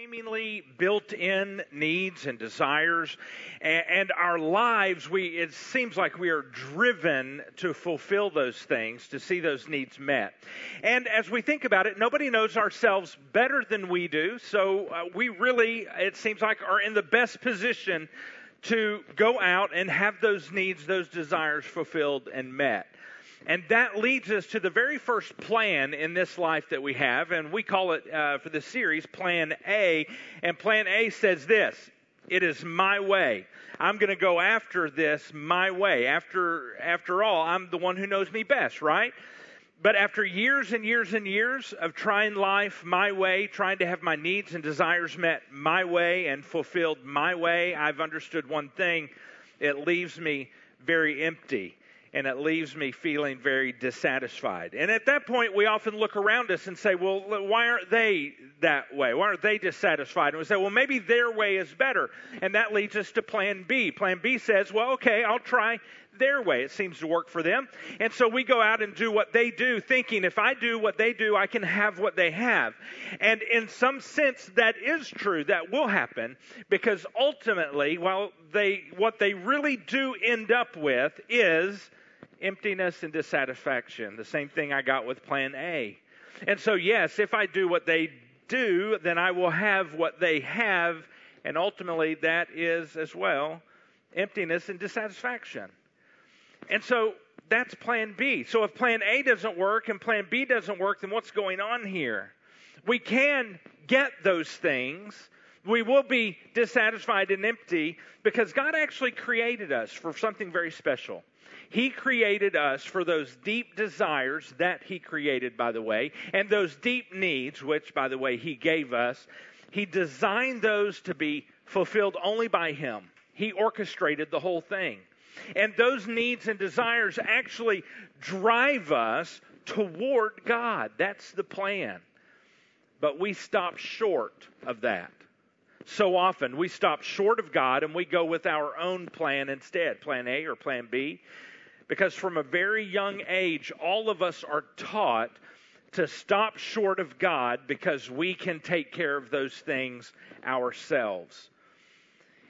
seemingly built in needs and desires and, and, our lives we it seems like we are driven to fulfill those things to see those needs met. And as we think about it nobody knows ourselves better than we do so uh, we really it seems like are in the best position to go out and have those needs those desires fulfilled and met and that leads us to the very first plan in this life that we have, and we call it uh, for this series Plan A. And Plan A says this It is my way. I'm going to go after this my way. After, after all, I'm the one who knows me best, right? But after years and years and years of trying life my way, trying to have my needs and desires met my way and fulfilled my way, I've understood one thing it leaves me very empty and it leaves me feeling very dissatisfied. And at that point, we often look around us and say, well, why aren't they that way? Why aren't they dissatisfied? And we say, well, maybe their way is better. And that leads us to plan B. Plan B says, well, okay, I'll try their way. It seems to work for them. And so we go out and do what they do, thinking if I do what they do, I can have what they have. And in some sense, that is true. That will happen because ultimately, well, they, what they really do end up with is emptiness and dissatisfaction. The same thing I got with plan A. And so, yes, if I do what they do, then I will have what they have, and ultimately that is as well emptiness and dissatisfaction. And so that's plan B. So if plan A doesn't work and plan B doesn't work, then what's going on here? We can get those things. We will be dissatisfied and empty because God actually created us for something very special. He created us for those deep desires that He created, by the way, and those deep needs, which, by the way, He gave us. He designed those to be fulfilled only by Him. He orchestrated the whole thing. And those needs and desires actually drive us toward God. That's the plan. But we stop short of that. So often we stop short of God and we go with our own plan instead, plan A or plan B. Because from a very young age, all of us are taught to stop short of God because we can take care of those things ourselves.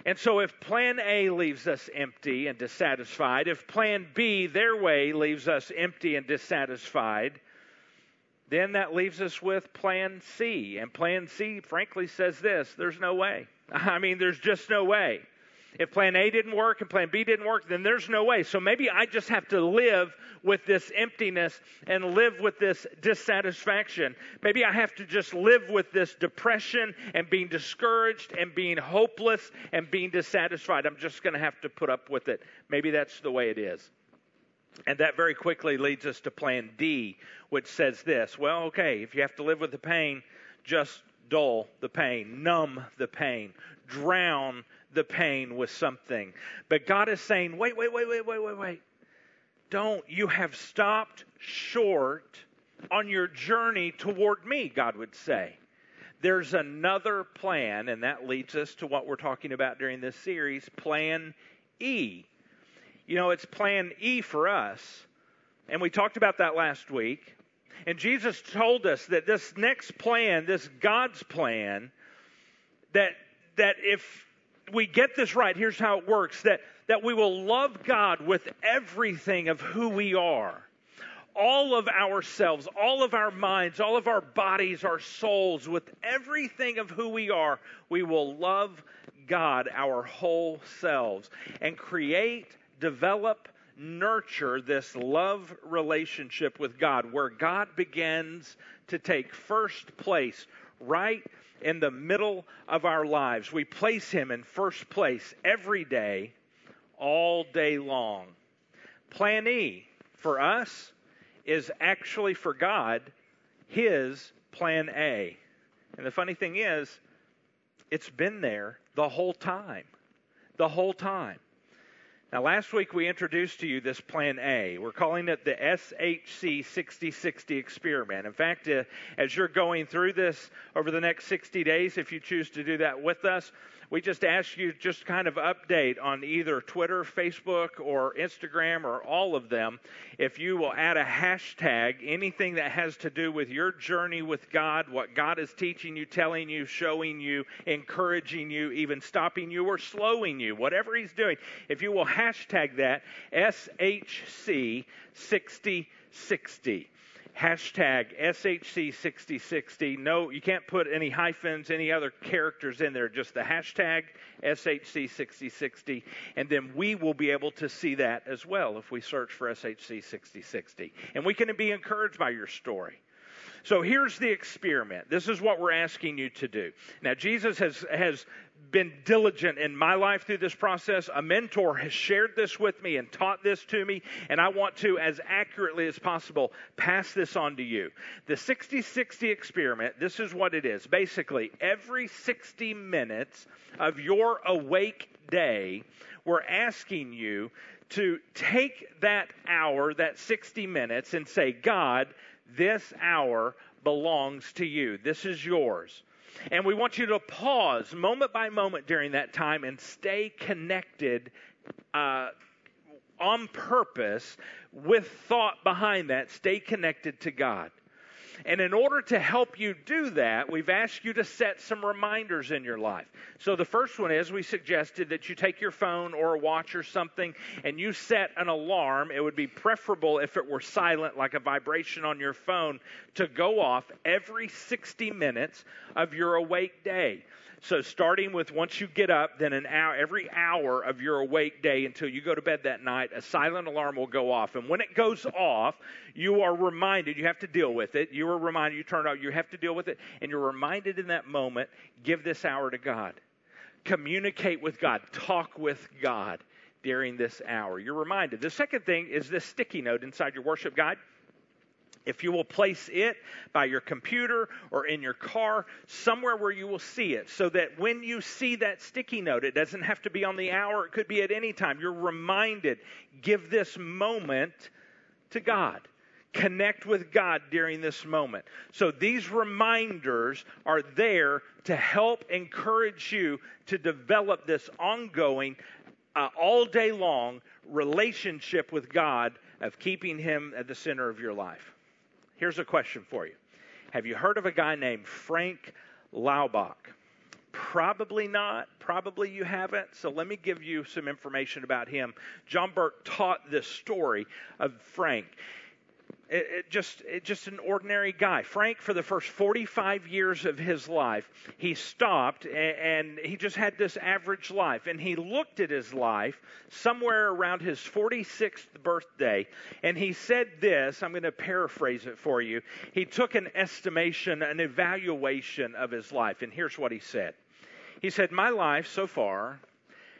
And so, if plan A leaves us empty and dissatisfied, if plan B, their way, leaves us empty and dissatisfied, then that leaves us with plan C. And plan C, frankly, says this there's no way. I mean, there's just no way. If plan A didn't work and plan B didn't work, then there's no way. So maybe I just have to live with this emptiness and live with this dissatisfaction. Maybe I have to just live with this depression and being discouraged and being hopeless and being dissatisfied. I'm just going to have to put up with it. Maybe that's the way it is. And that very quickly leads us to plan D, which says this well, okay, if you have to live with the pain, just dull the pain, numb the pain, drown the pain with something. But God is saying, wait, wait, wait, wait, wait, wait, wait. Don't. You have stopped short on your journey toward me, God would say. There's another plan, and that leads us to what we're talking about during this series Plan E. You know, it's Plan E for us. And we talked about that last week. And Jesus told us that this next plan, this God's plan, that that if we get this right, here's how it works that, that we will love God with everything of who we are. All of ourselves, all of our minds, all of our bodies, our souls, with everything of who we are, we will love God, our whole selves, and create, develop, nurture this love relationship with God where God begins to take first place right in the middle of our lives. We place Him in first place every day, all day long. Plan E for us is actually for God His plan A. And the funny thing is, it's been there the whole time. The whole time. Now, last week we introduced to you this Plan A. We're calling it the SHC 6060 experiment. In fact, uh, as you're going through this over the next 60 days, if you choose to do that with us, we just ask you just kind of update on either Twitter, Facebook, or Instagram, or all of them. If you will add a hashtag, anything that has to do with your journey with God, what God is teaching you, telling you, showing you, encouraging you, even stopping you or slowing you, whatever He's doing, if you will hashtag that SHC6060 hashtag SHC6060. No, you can't put any hyphens, any other characters in there, just the hashtag SHC6060. And then we will be able to see that as well if we search for SHC6060. And we can be encouraged by your story. So here's the experiment. This is what we're asking you to do. Now, Jesus has, has been diligent in my life through this process. A mentor has shared this with me and taught this to me, and I want to, as accurately as possible, pass this on to you. The 60 60 experiment, this is what it is. Basically, every 60 minutes of your awake day, we're asking you to take that hour, that 60 minutes, and say, God, this hour belongs to you. This is yours. And we want you to pause moment by moment during that time and stay connected uh, on purpose with thought behind that. Stay connected to God. And in order to help you do that, we've asked you to set some reminders in your life. So the first one is we suggested that you take your phone or a watch or something and you set an alarm. It would be preferable if it were silent, like a vibration on your phone, to go off every 60 minutes of your awake day. So starting with once you get up, then an hour, every hour of your awake day until you go to bed that night, a silent alarm will go off. And when it goes off, you are reminded, you have to deal with it. You are reminded, you turn it out, you have to deal with it. And you're reminded in that moment, give this hour to God. Communicate with God. Talk with God during this hour. You're reminded. The second thing is this sticky note inside your worship guide. If you will place it by your computer or in your car, somewhere where you will see it, so that when you see that sticky note, it doesn't have to be on the hour, it could be at any time. You're reminded, give this moment to God. Connect with God during this moment. So these reminders are there to help encourage you to develop this ongoing, uh, all day long relationship with God of keeping Him at the center of your life. Here's a question for you Have you heard of a guy named Frank Laubach? Probably not. Probably you haven't. So let me give you some information about him. John Burke taught this story of Frank. It, it just it, just an ordinary guy. Frank, for the first 45 years of his life, he stopped and, and he just had this average life. And he looked at his life somewhere around his 46th birthday, and he said this. I'm going to paraphrase it for you. He took an estimation, an evaluation of his life, and here's what he said. He said, "My life so far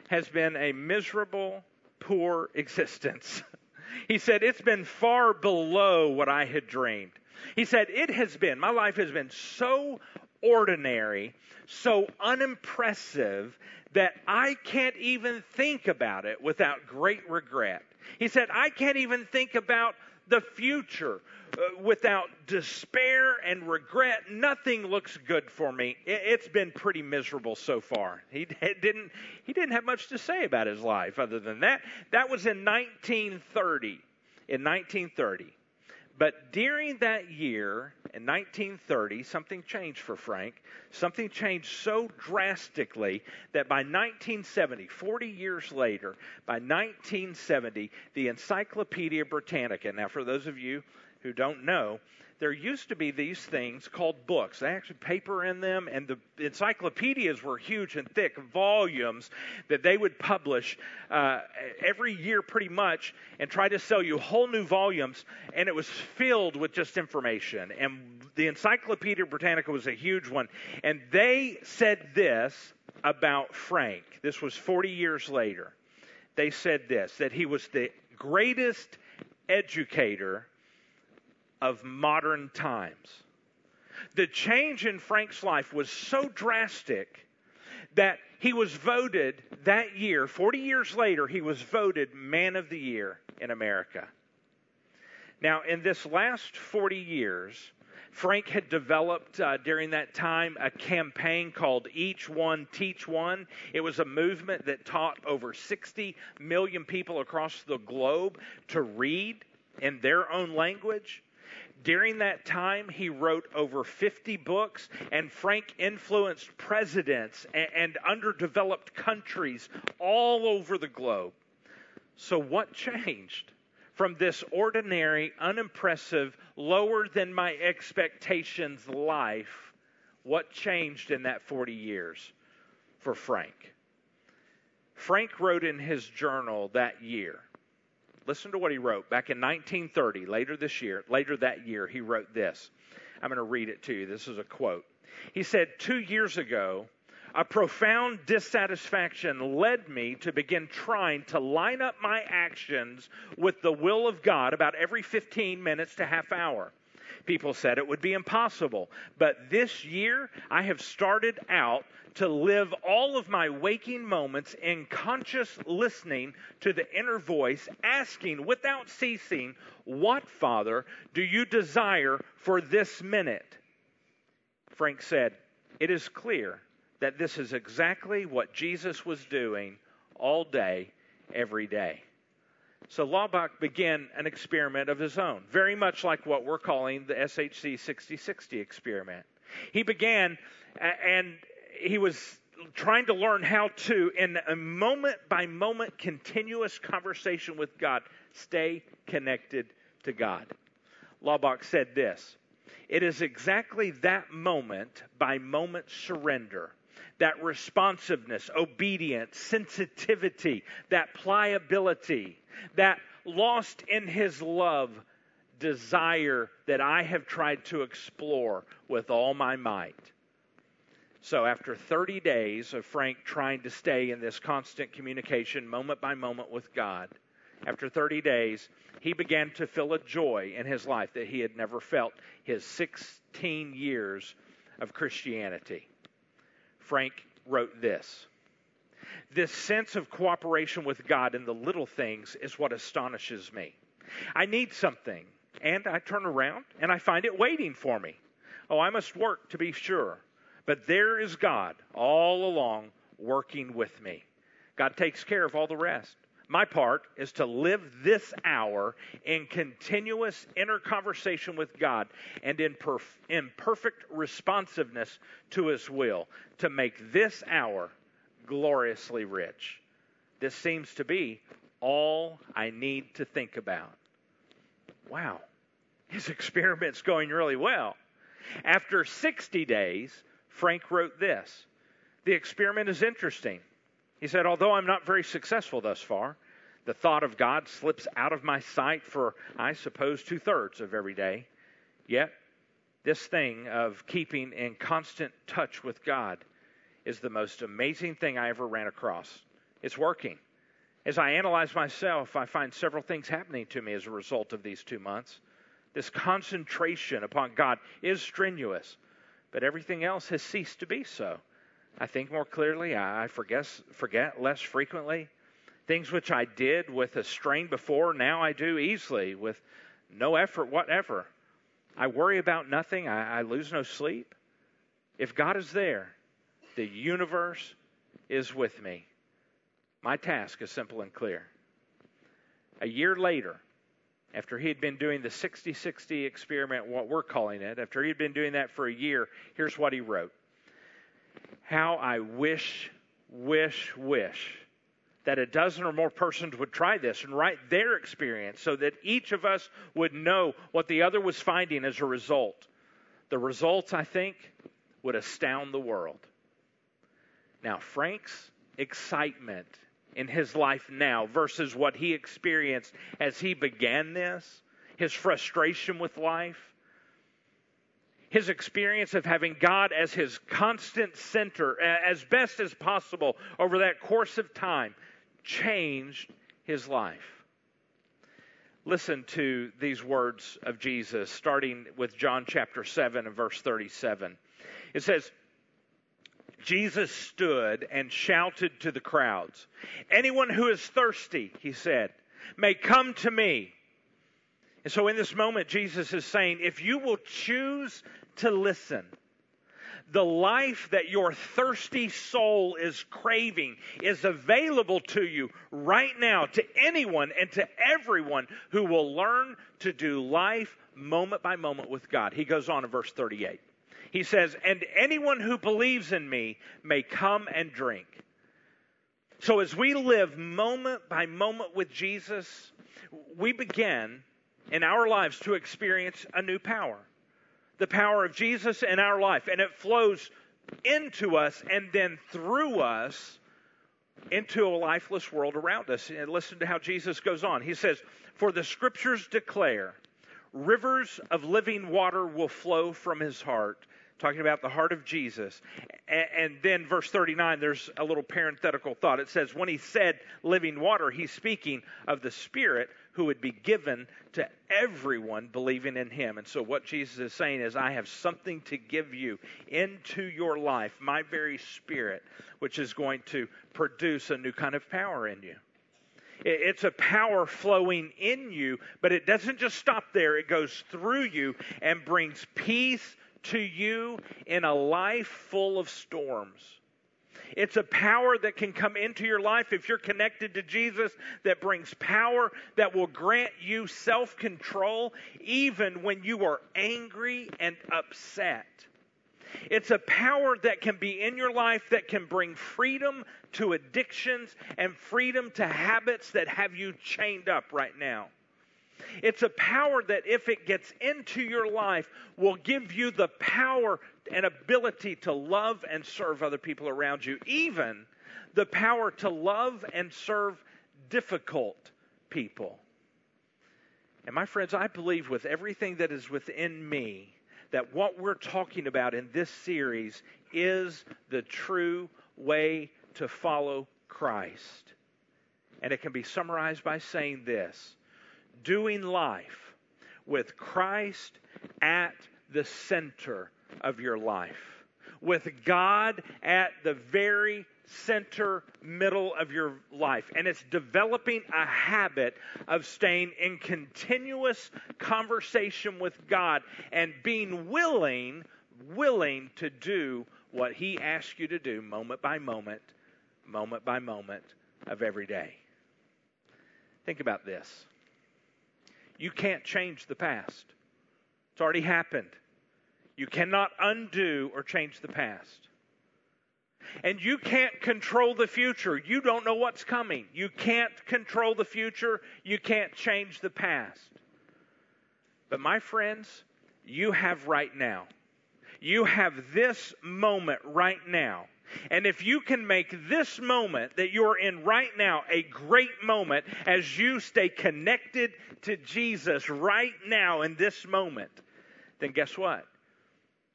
has been a miserable, poor existence." He said, It's been far below what I had dreamed. He said, It has been, my life has been so ordinary, so unimpressive, that I can't even think about it without great regret. He said, I can't even think about the future uh, without despair and regret. Nothing looks good for me. It's been pretty miserable so far. He didn't he didn't have much to say about his life other than that. That was in 1930. In 1930. But during that year, in 1930, something changed for Frank. Something changed so drastically that by 1970, 40 years later, by 1970, the Encyclopedia Britannica, now for those of you who don't know, there used to be these things called books. They actually paper in them, and the encyclopedias were huge and thick volumes that they would publish uh, every year, pretty much, and try to sell you whole new volumes. And it was filled with just information. And the Encyclopedia Britannica was a huge one. And they said this about Frank. This was 40 years later. They said this that he was the greatest educator of modern times. The change in Frank's life was so drastic that he was voted that year, 40 years later, he was voted Man of the Year in America. Now, in this last 40 years, Frank had developed uh, during that time a campaign called Each One Teach One. It was a movement that taught over 60 million people across the globe to read in their own language. During that time, he wrote over 50 books, and Frank influenced presidents and, and underdeveloped countries all over the globe. So, what changed? From this ordinary, unimpressive, lower than my expectations life, what changed in that 40 years for Frank? Frank wrote in his journal that year Listen to what he wrote back in 1930, later this year, later that year, he wrote this. I'm going to read it to you. This is a quote. He said, Two years ago, a profound dissatisfaction led me to begin trying to line up my actions with the will of God about every 15 minutes to half hour. People said it would be impossible. But this year, I have started out to live all of my waking moments in conscious listening to the inner voice, asking without ceasing, What, Father, do you desire for this minute? Frank said, It is clear that this is exactly what Jesus was doing all day, every day. So Laubach began an experiment of his own, very much like what we're calling the SHC 6060 experiment. He began, and he was trying to learn how to, in a moment by moment continuous conversation with God, stay connected to God. Laubach said this It is exactly that moment by moment surrender, that responsiveness, obedience, sensitivity, that pliability, that lost in his love desire that I have tried to explore with all my might. So, after 30 days of Frank trying to stay in this constant communication, moment by moment with God, after 30 days, he began to feel a joy in his life that he had never felt his 16 years of Christianity. Frank wrote this This sense of cooperation with God in the little things is what astonishes me. I need something, and I turn around and I find it waiting for me. Oh, I must work to be sure. But there is God all along working with me. God takes care of all the rest. My part is to live this hour in continuous inner conversation with God and in, perf- in perfect responsiveness to His will to make this hour gloriously rich. This seems to be all I need to think about. Wow, his experiment's going really well. After 60 days, Frank wrote this The experiment is interesting. He said, Although I'm not very successful thus far, the thought of God slips out of my sight for, I suppose, two thirds of every day. Yet, this thing of keeping in constant touch with God is the most amazing thing I ever ran across. It's working. As I analyze myself, I find several things happening to me as a result of these two months. This concentration upon God is strenuous but everything else has ceased to be so. I think more clearly, I forget, forget less frequently. Things which I did with a strain before, now I do easily with no effort whatever. I worry about nothing, I, I lose no sleep. If God is there, the universe is with me. My task is simple and clear. A year later, after he had been doing the 60 60 experiment, what we're calling it, after he had been doing that for a year, here's what he wrote How I wish, wish, wish that a dozen or more persons would try this and write their experience so that each of us would know what the other was finding as a result. The results, I think, would astound the world. Now, Frank's excitement in his life now versus what he experienced as he began this, his frustration with life, his experience of having God as his constant center as best as possible over that course of time changed his life. Listen to these words of Jesus, starting with John chapter 7 and verse 37. It says, Jesus stood and shouted to the crowds, Anyone who is thirsty, he said, may come to me. And so in this moment, Jesus is saying, if you will choose to listen, the life that your thirsty soul is craving is available to you right now to anyone and to everyone who will learn to do life moment by moment with God. He goes on in verse 38. He says, And anyone who believes in me may come and drink. So as we live moment by moment with Jesus, we begin in our lives to experience a new power the power of Jesus in our life, and it flows into us and then through us into a lifeless world around us. And listen to how Jesus goes on. He says, For the scriptures declare, rivers of living water will flow from his heart talking about the heart of Jesus. And, then, verse 39, there's a little parenthetical thought. It says, When he said living water, he's speaking of the Spirit who would be given to everyone believing in him. And so, what Jesus is saying is, I have something to give you into your life, my very Spirit, which is going to produce a new kind of power in you. It's a power flowing in you, but it doesn't just stop there. It goes through you and brings peace to you in a life full of storms. It's a power that can come into your life if you're connected to Jesus that brings power that will grant you self control even when you are angry and upset. It's a power that can be in your life that can bring freedom to addictions and freedom to habits that have you chained up right now. It's a power that, if it gets into your life, will give you the power and ability to love and serve other people around you, even the power to love and serve difficult people. And my friends, I believe with everything that is within me that what we're talking about in this series is the true way to follow Christ. And it can be summarized by saying this doing life with Christ at the center of your life, with God at the very center middle of your life. And it's developing a habit of staying in continuous conversation with God and being willing, willing to do what He asks you to do moment by moment, moment by moment of every day. Think about this. You can't change the past. It's already happened. You cannot undo or change the past. And you can't control the future. You don't know what's coming. You can't control the future. You can't change the past. But my friends, you have right now. You have this moment right now and if you can make this moment that you're in right now a great moment as you stay connected to Jesus right now in this moment, then guess what?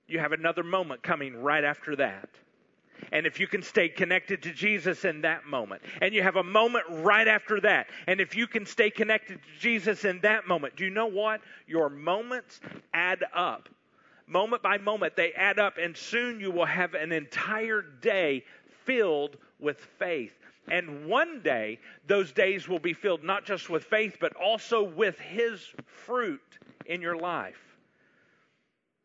You have another moment coming right after that. And if you can stay connected to Jesus in that moment, and you have a moment right after that, and if you can stay connected to Jesus in that moment, do you know what? Your moments add up moment by moment, they add up, and soon you will have an entire day filled with faith. And one day, those days will be filled not just with faith, but also with His fruit in your life.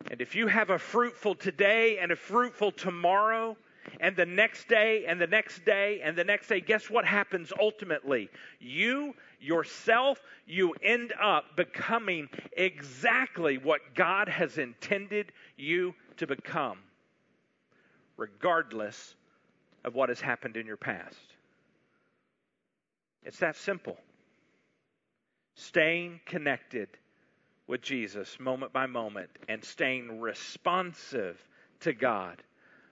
And if you have a fruitful today and a fruitful tomorrow, and the next day, and the next day, and the next day, guess what happens ultimately? You yourself, you end up becoming exactly what God has intended you to become, regardless of what has happened in your past. It's that simple. Staying connected with Jesus moment by moment and staying responsive to God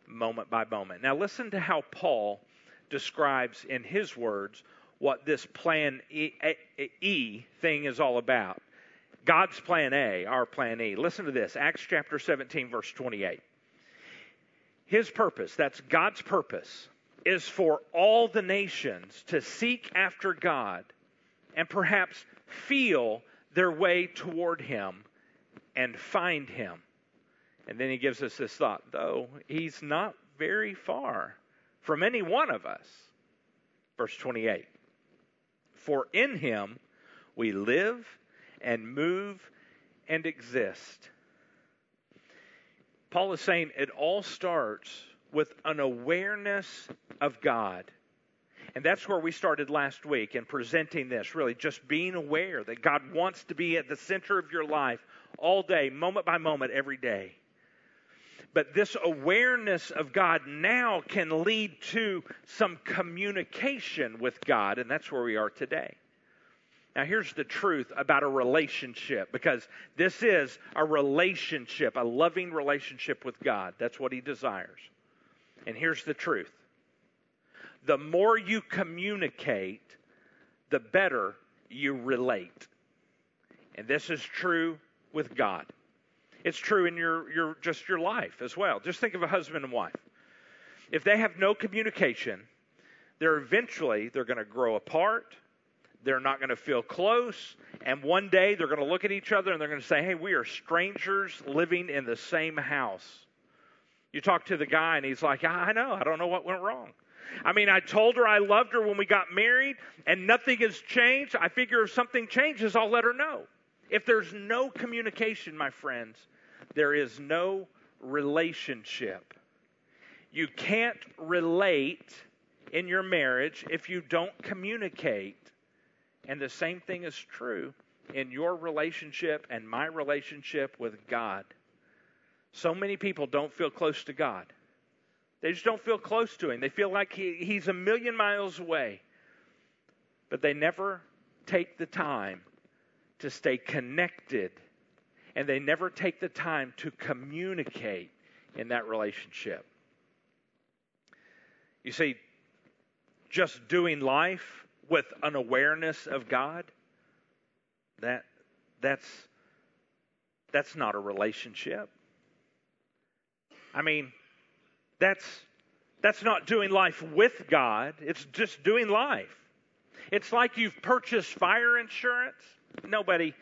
moment by moment. Now, listen to how Paul describes in his words what this plan e, e, thing is all about. God's plan A, our plan E. Listen to this Acts chapter 17, verse 28. His purpose, that's God's purpose, is for all the nations to seek after God and perhaps feel their way toward Him and find Him. And then he gives us this thought, though He's not very far from any one of us. Verse 28. For in him we live and move and exist. Paul is saying it all starts with an awareness of God. And that's where we started last week in presenting this, really, just being aware that God wants to be at the center of your life all day, moment by moment, every day. But this awareness of God now can lead to some communication with God, and that's where we are today. Now, here's the truth about a relationship, because this is a relationship, a loving relationship with God. That's what He desires. And here's the truth the more you communicate, the better you relate. And this is true with God. It's true in your, your just your life as well. Just think of a husband and wife. If they have no communication, they're eventually they're going to grow apart. They're not going to feel close, and one day they're going to look at each other and they're going to say, "Hey, we are strangers living in the same house." You talk to the guy and he's like, "I know. I don't know what went wrong." I mean, I told her I loved her when we got married, and nothing has changed. I figure if something changes, I'll let her know. If there's no communication, my friends, there is no relationship. You can't relate in your marriage if you don't communicate. And the same thing is true in your relationship and my relationship with God. So many people don't feel close to God. They just don't feel close to Him. They feel like he, He's a million miles away. But they never take the time to stay connected, and they never take the time to communicate in that relationship. You see, just doing life with an awareness of God, that that's that's not a relationship. I mean, that's that's not doing life with God. It's just doing life. It's like you've purchased fire insurance Nobody,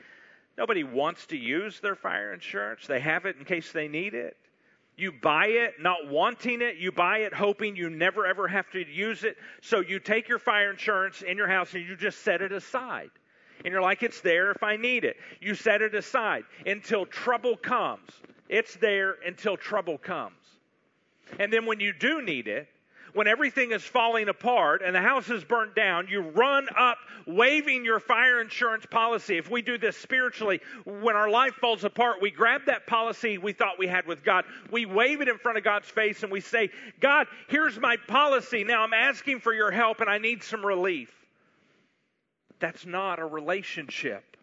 nobody wants to use their fire insurance. They have it in case they need it. You buy it not wanting it. You buy it hoping you never ever have to use it. So you take your fire insurance in your house and you just set it aside. And you're like, it's there if I need it. You set it aside until trouble comes. It's there until trouble comes. And then when you do need it, when everything is falling apart and the house is burnt down, you run up waving your fire insurance policy. If we do this spiritually, when our life falls apart, we grab that policy we thought we had with God, we wave it in front of God's face, and we say, God, here's my policy. Now I'm asking for your help and I need some relief. That's not a relationship.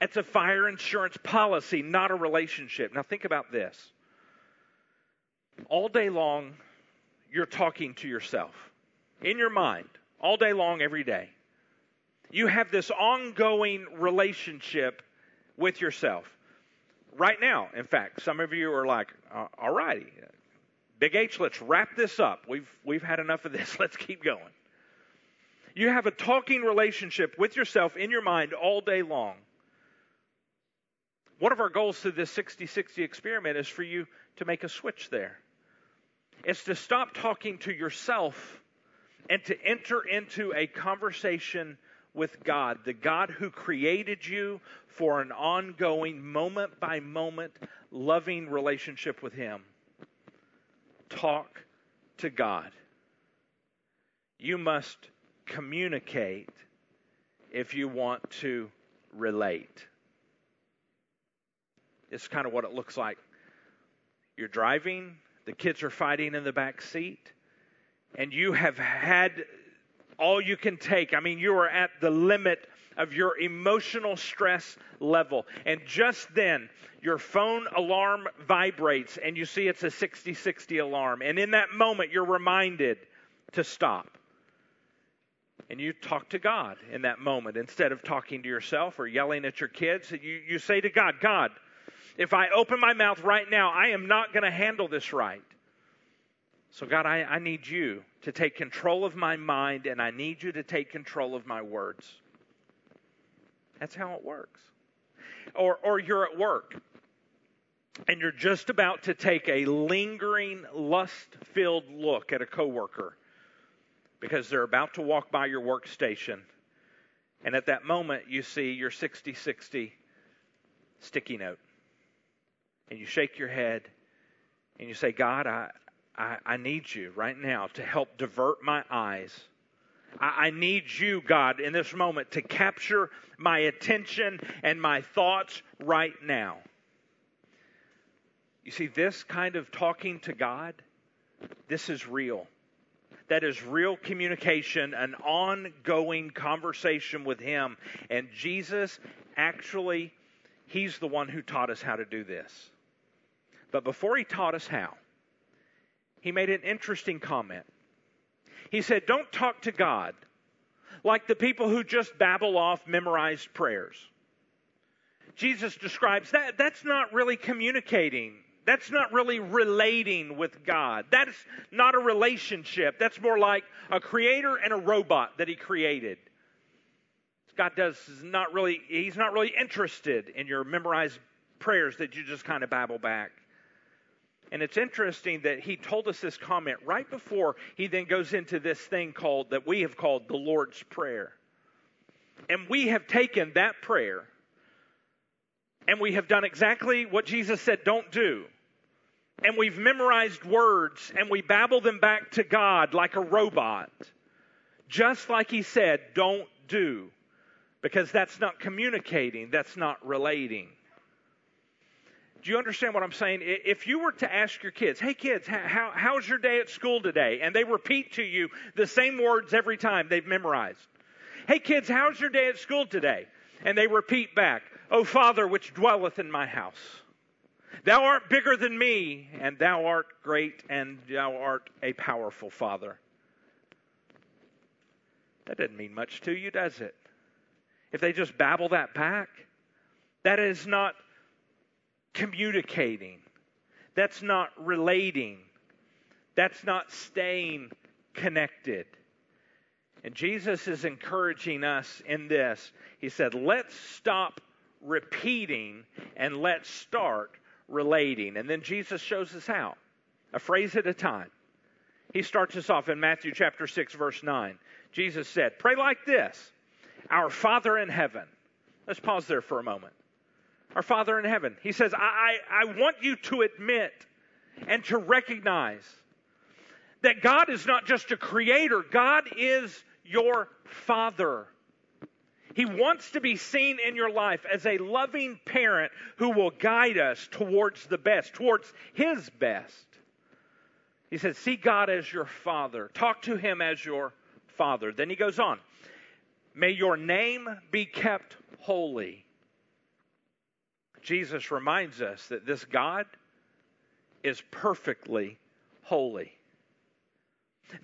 It's a fire insurance policy, not a relationship. Now, think about this. All day long, you're talking to yourself in your mind all day long, every day. You have this ongoing relationship with yourself. Right now, in fact, some of you are like, uh, all righty, Big H, let's wrap this up. We've, we've had enough of this. Let's keep going. You have a talking relationship with yourself in your mind all day long. One of our goals through this 60 60 experiment is for you to make a switch there. It's to stop talking to yourself and to enter into a conversation with God, the God who created you for an ongoing, moment by moment, loving relationship with Him. Talk to God. You must communicate if you want to relate. It's kind of what it looks like. You're driving, the kids are fighting in the back seat, and you have had all you can take. I mean, you are at the limit of your emotional stress level. And just then, your phone alarm vibrates, and you see it's a 60 60 alarm. And in that moment, you're reminded to stop. And you talk to God in that moment instead of talking to yourself or yelling at your kids. You, you say to God, God, if I open my mouth right now, I am not going to handle this right. So, God, I, I need you to take control of my mind and I need you to take control of my words. That's how it works. Or, or you're at work and you're just about to take a lingering, lust filled look at a coworker because they're about to walk by your workstation And at that moment, you see your 60 60 sticky note. And you shake your head and you say, God, I, I, I need you right now to help divert my eyes. I, I need you, God, in this moment to capture my attention and my thoughts right now. You see, this kind of talking to God, this is real. That is real communication, an ongoing conversation with Him. And Jesus actually, He's the one who taught us how to do this. But before He taught us how, He made an interesting comment. He said, Don't talk to God like the people who just babble off memorized prayers. Jesus describes that that's not really communicating that's not really relating with God. That's not a relationship. That's more like a creator and a robot that he created. God does not really, he's not really interested in your memorized prayers that you just kind of babble back. And it's interesting that he told us this comment right before he then goes into this thing called, that we have called the Lord's Prayer. And we have taken that prayer and we have done exactly what Jesus said don't do and we've memorized words and we babble them back to God like a robot. Just like he said, don't do. Because that's not communicating, that's not relating. Do you understand what I'm saying? If you were to ask your kids, hey kids, how, how's your day at school today? And they repeat to you the same words every time they've memorized. Hey kids, how's your day at school today? And they repeat back, O Father which dwelleth in my house. Thou art bigger than me, and thou art great, and thou art a powerful Father. That doesn't mean much to you, does it? If they just babble that back, that is not communicating. That's not relating. That's not staying connected. And Jesus is encouraging us in this. He said, let's stop repeating and let's start relating. And then Jesus shows us how, a phrase at a time. He starts us off in Matthew chapter 6, verse 9. Jesus said, Pray like this Our Father in heaven. Let's pause there for a moment. Our Father in heaven. He says, I, I, I want you to admit and to recognize that God is not just a creator, God is your Father. He wants to be seen in your life as a loving parent who will guide us towards the best, towards His best. He says, See God as your Father. Talk to Him as your Father. Then he goes on, May your name be kept holy. Jesus reminds us that this God is perfectly holy.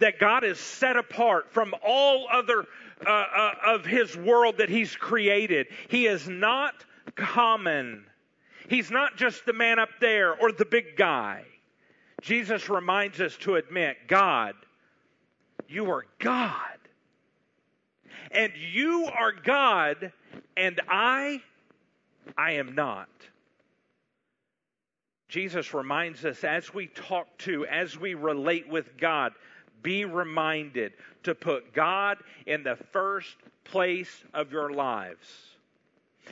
That God is set apart from all other uh, uh, of his world that he's created. He is not common. He's not just the man up there or the big guy. Jesus reminds us to admit, God, you are God. And you are God, and I, I am not. Jesus reminds us as we talk to, as we relate with God, be reminded to put God in the first place of your lives.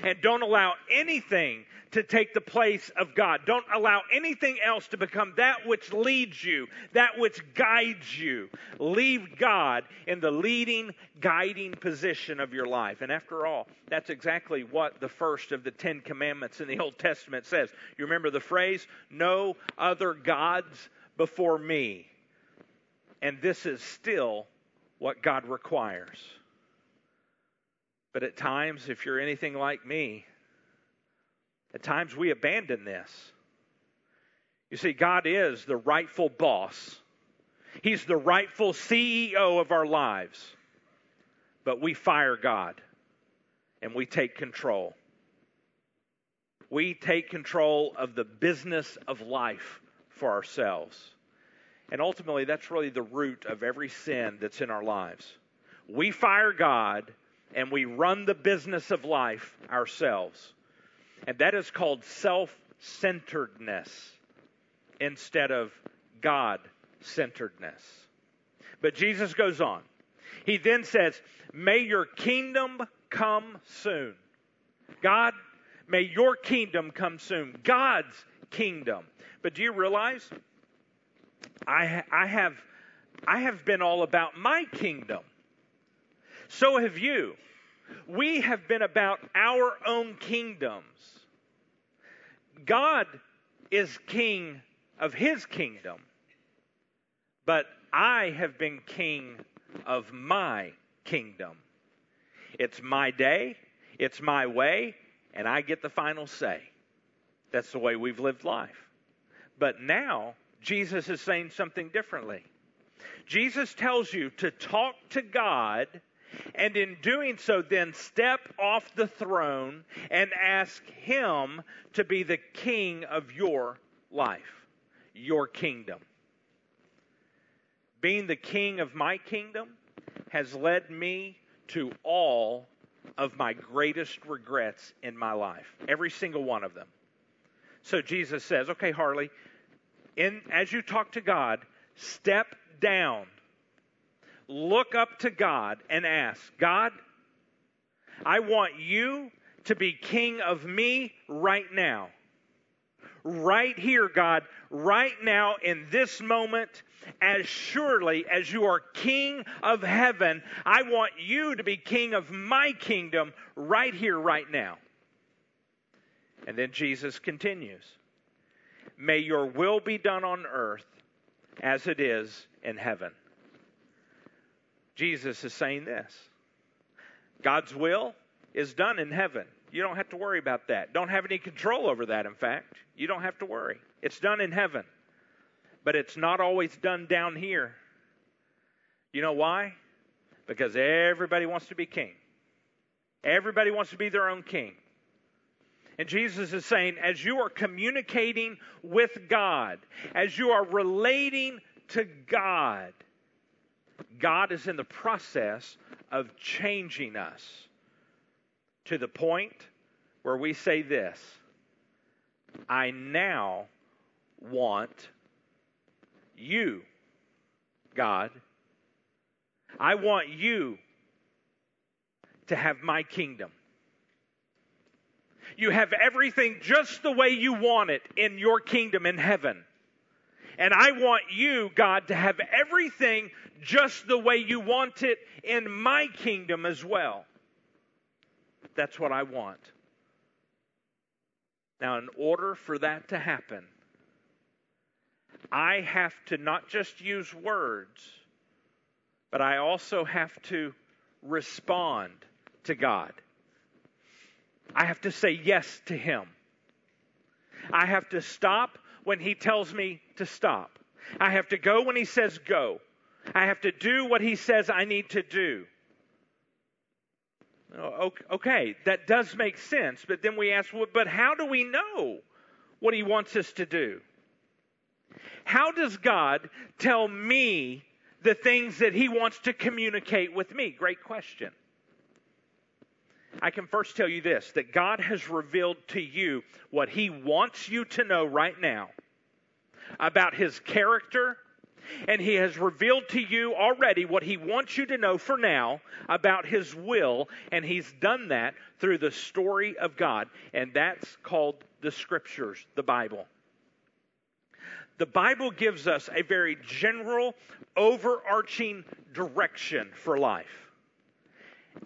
And don't allow anything to take the place of God. Don't allow anything else to become that which leads you, that which guides you. Leave God in the leading, guiding position of your life. And after all, that's exactly what the first of the Ten Commandments in the Old Testament says. You remember the phrase, no other gods before me. And this is still what God requires. But at times, if you're anything like me, at times we abandon this. You see, God is the rightful boss, He's the rightful CEO of our lives. But we fire God and we take control. We take control of the business of life for ourselves. And ultimately, that's really the root of every sin that's in our lives. We fire God and we run the business of life ourselves. And that is called self centeredness instead of God centeredness. But Jesus goes on. He then says, May your kingdom come soon. God, may your kingdom come soon. God's kingdom. But do you realize I, I have I have been all about my kingdom. So have you. We have been about our own kingdoms. God is king of his kingdom, but I have been king of my kingdom. It's my day, it's my way, and I get the final say. That's the way we've lived life. But now, Jesus is saying something differently. Jesus tells you to talk to God, and in doing so, then step off the throne and ask Him to be the king of your life, your kingdom. Being the king of my kingdom has led me to all of my greatest regrets in my life, every single one of them. So Jesus says, okay, Harley, in, as you talk to God, step down, look up to God, and ask, God, I want you to be king of me right now. Right here, God, right now in this moment, as surely as you are king of heaven, I want you to be king of my kingdom right here, right now. And then Jesus continues May your will be done on earth as it is in heaven. Jesus is saying this God's will is done in heaven. You don't have to worry about that. Don't have any control over that, in fact. You don't have to worry. It's done in heaven. But it's not always done down here. You know why? Because everybody wants to be king. Everybody wants to be their own king. And Jesus is saying, as you are communicating with God, as you are relating to God, God is in the process of changing us to the point where we say this I now want you, God. I want you to have my kingdom. You have everything just the way you want it in your kingdom in heaven. And I want you, God, to have everything just the way you want it in my kingdom as well. That's what I want. Now, in order for that to happen, I have to not just use words, but I also have to respond to God. I have to say yes to Him. I have to stop when He tells me to stop. I have to go when He says go. I have to do what He says I need to do. Oh, okay, that does make sense, but then we ask, well, but how do we know what He wants us to do? How does God tell me the things that He wants to communicate with me? Great question. I can first tell you this that God has revealed to you what He wants you to know right now about His character, and He has revealed to you already what He wants you to know for now about His will, and He's done that through the story of God, and that's called the Scriptures, the Bible. The Bible gives us a very general, overarching direction for life.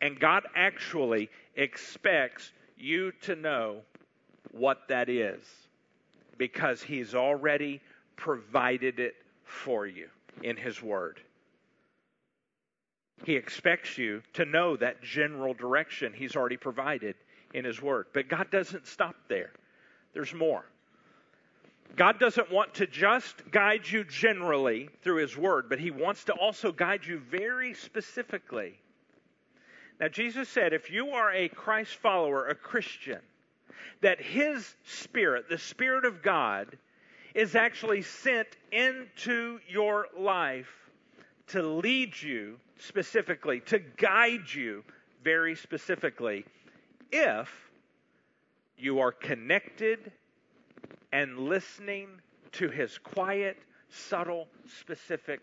And God actually expects you to know what that is because He's already provided it for you in His Word. He expects you to know that general direction He's already provided in His Word. But God doesn't stop there, there's more. God doesn't want to just guide you generally through His Word, but He wants to also guide you very specifically now, Jesus said, if you are a Christ follower, a Christian, that His Spirit, the Spirit of God, is actually sent into your life to lead you specifically, to guide you very specifically, if you are connected and listening to His quiet, subtle, specific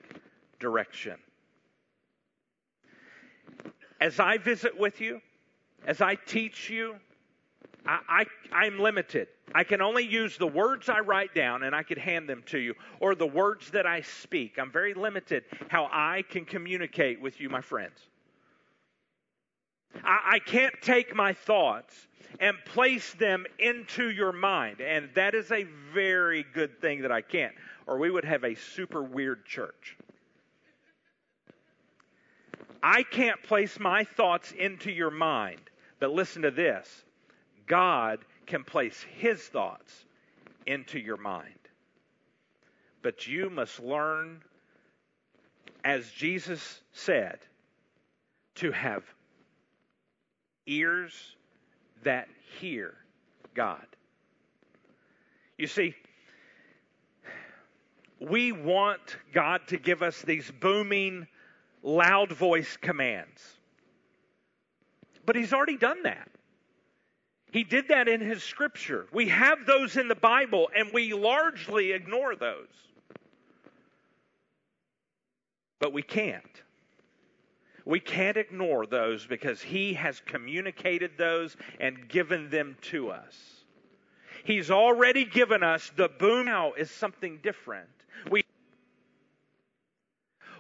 direction. as I visit with you, as I teach you, I, I, I'm limited. I can only use the words I write down and I could hand them to you, or the words that I speak. I'm very limited how I can communicate with you, my friends. I, I can't take my thoughts and place them into your mind, and that is a very good thing that I can't, or we would have a super weird church. I can't place my thoughts into your mind, but listen to this God can place his thoughts into your mind. But you must learn, as Jesus said, to have ears that hear God. You see, we want God to give us these booming, loud voice commands. But He's already done that. He did that in His Scripture. We have those in the Bible, and we largely ignore those. But we can't. We can't ignore those because He has communicated those and given them to us. He's already given us the boom now is something different. We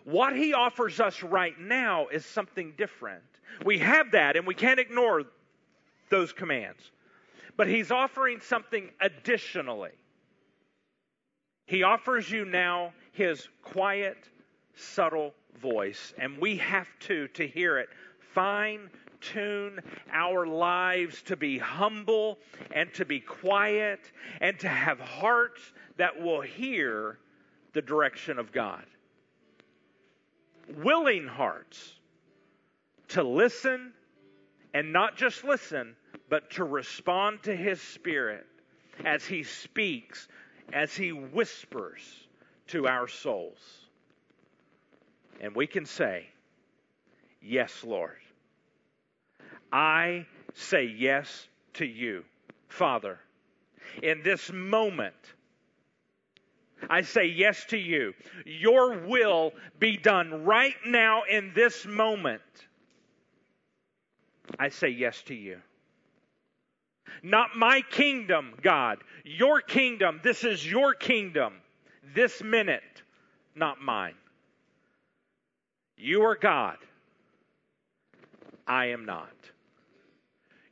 what he offers us right now is something different. We have that and we can't ignore those commands. But he's offering something additionally. He offers you now his quiet, subtle voice, and we have to, to hear it, fine tune our lives to be humble and to be quiet and to have hearts that will hear the direction of God. Willing hearts to listen and not just listen, but to respond to His Spirit as He speaks, as He whispers to our souls. And we can say, Yes, Lord. I say yes to you, Father. In this moment, I say yes to you. Your will be done right now in this moment. I say yes to you. Not my kingdom, God. Your kingdom. This is your kingdom. This minute, not mine. You are God. I am not.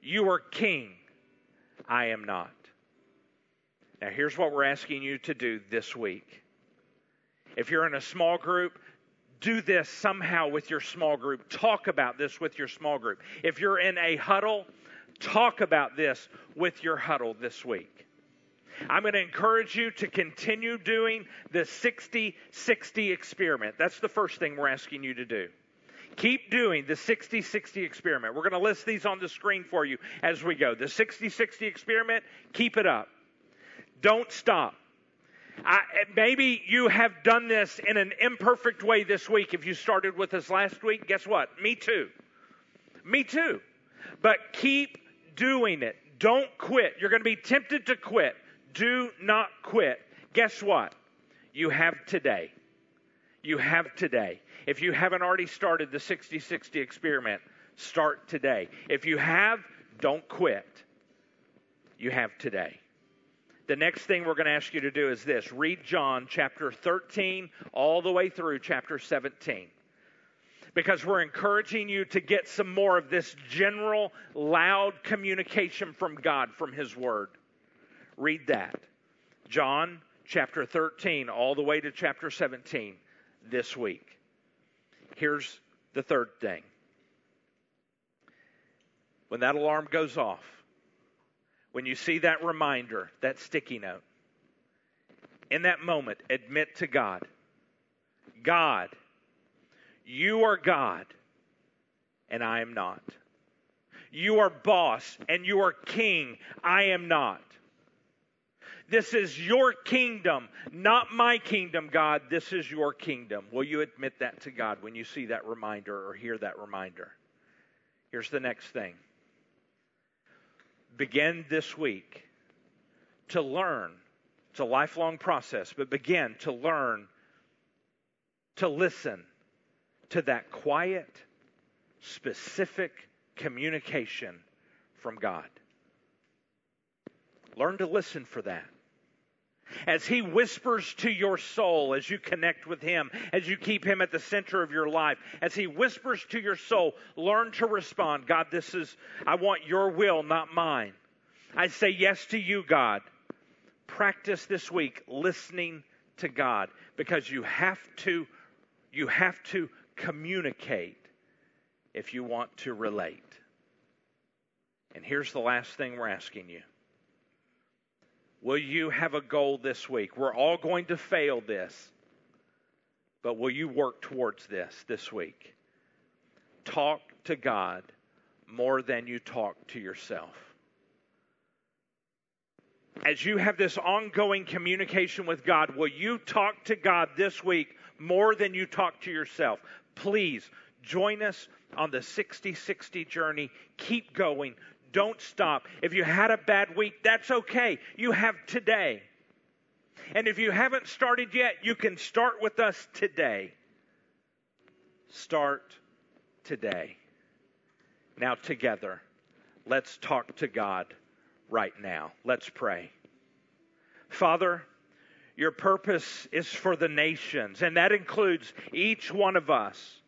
You are king. I am not. Now, here's what we're asking you to do this week. If you're in a small group, do this somehow with your small group. Talk about this with your small group. If you're in a huddle, talk about this with your huddle this week. I'm going to encourage you to continue doing the 60 60 experiment. That's the first thing we're asking you to do. Keep doing the 60 60 experiment. We're going to list these on the screen for you as we go. The 60 60 experiment, keep it up. Don't stop. I, maybe you have done this in an imperfect way this week. If you started with us last week, guess what? Me too. Me too. But keep doing it. Don't quit. You're going to be tempted to quit. Do not quit. Guess what? You have today. You have today. If you haven't already started the 60 60 experiment, start today. If you have, don't quit. You have today the next thing we're going to ask you to do is this read John chapter 13 all the way through chapter 17. Because we're encouraging you to get some more of this general, loud communication from God, from His Word. Read that. John chapter 13 all the way to chapter 17 this week. Here's the third thing. When that alarm goes off, when you see that reminder, that sticky note, in that moment, admit to God, God, you are God, and I am not. You are boss, and you are king, I am not. This is your kingdom, not my kingdom, God. This is your kingdom. Will you admit that to God when you see that reminder or hear that reminder? Here's the next thing begin this week to learn. It's a lifelong process, but begin to learn to listen to that quiet, specific communication from God. Learn to listen for that. As He whispers to your soul as you connect with Him, as you keep Him at the center of your life, as He whispers to your soul, learn to respond. God, this is, I want your will, not mine. I say yes to you, God. Practice this week listening to God because you have to, you have to communicate if you want to relate. And here's the last thing we're asking you. Will you have a goal this week? We're all going to fail this, but will you work towards this this week? Talk to God more than you talk to yourself. As you have this ongoing communication with God, will you talk to God this week more than you talk to yourself? Please join us on the 60 60 journey. Keep going. Don't stop. If you had a bad week, that's okay. You have today. And if you haven't started yet, you can start with us today. Start today. Now, together, let's talk to God right now. Let's pray. Father, your purpose is for the nations, and that includes each one of us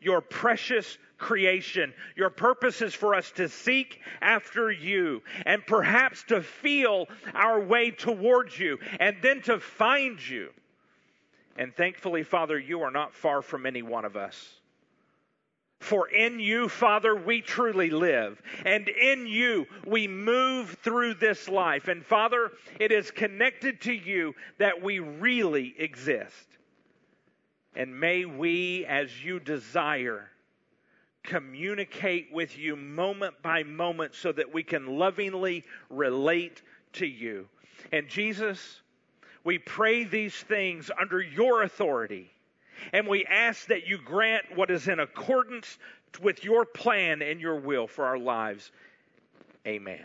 your precious creation. Your purpose is for us to seek after you and perhaps to feel our way towards you and then to find you. And thankfully, Father, you are not far from any one of us. For in you, Father, we truly live. And in you, we move through this life. And Father, it is connected to you that we really exist. And may we, as you desire, communicate with you moment by moment so that we can lovingly relate to you. And Jesus, we pray these things under your authority. And we ask that you grant what is in accordance with your plan and your will for our lives. Amen.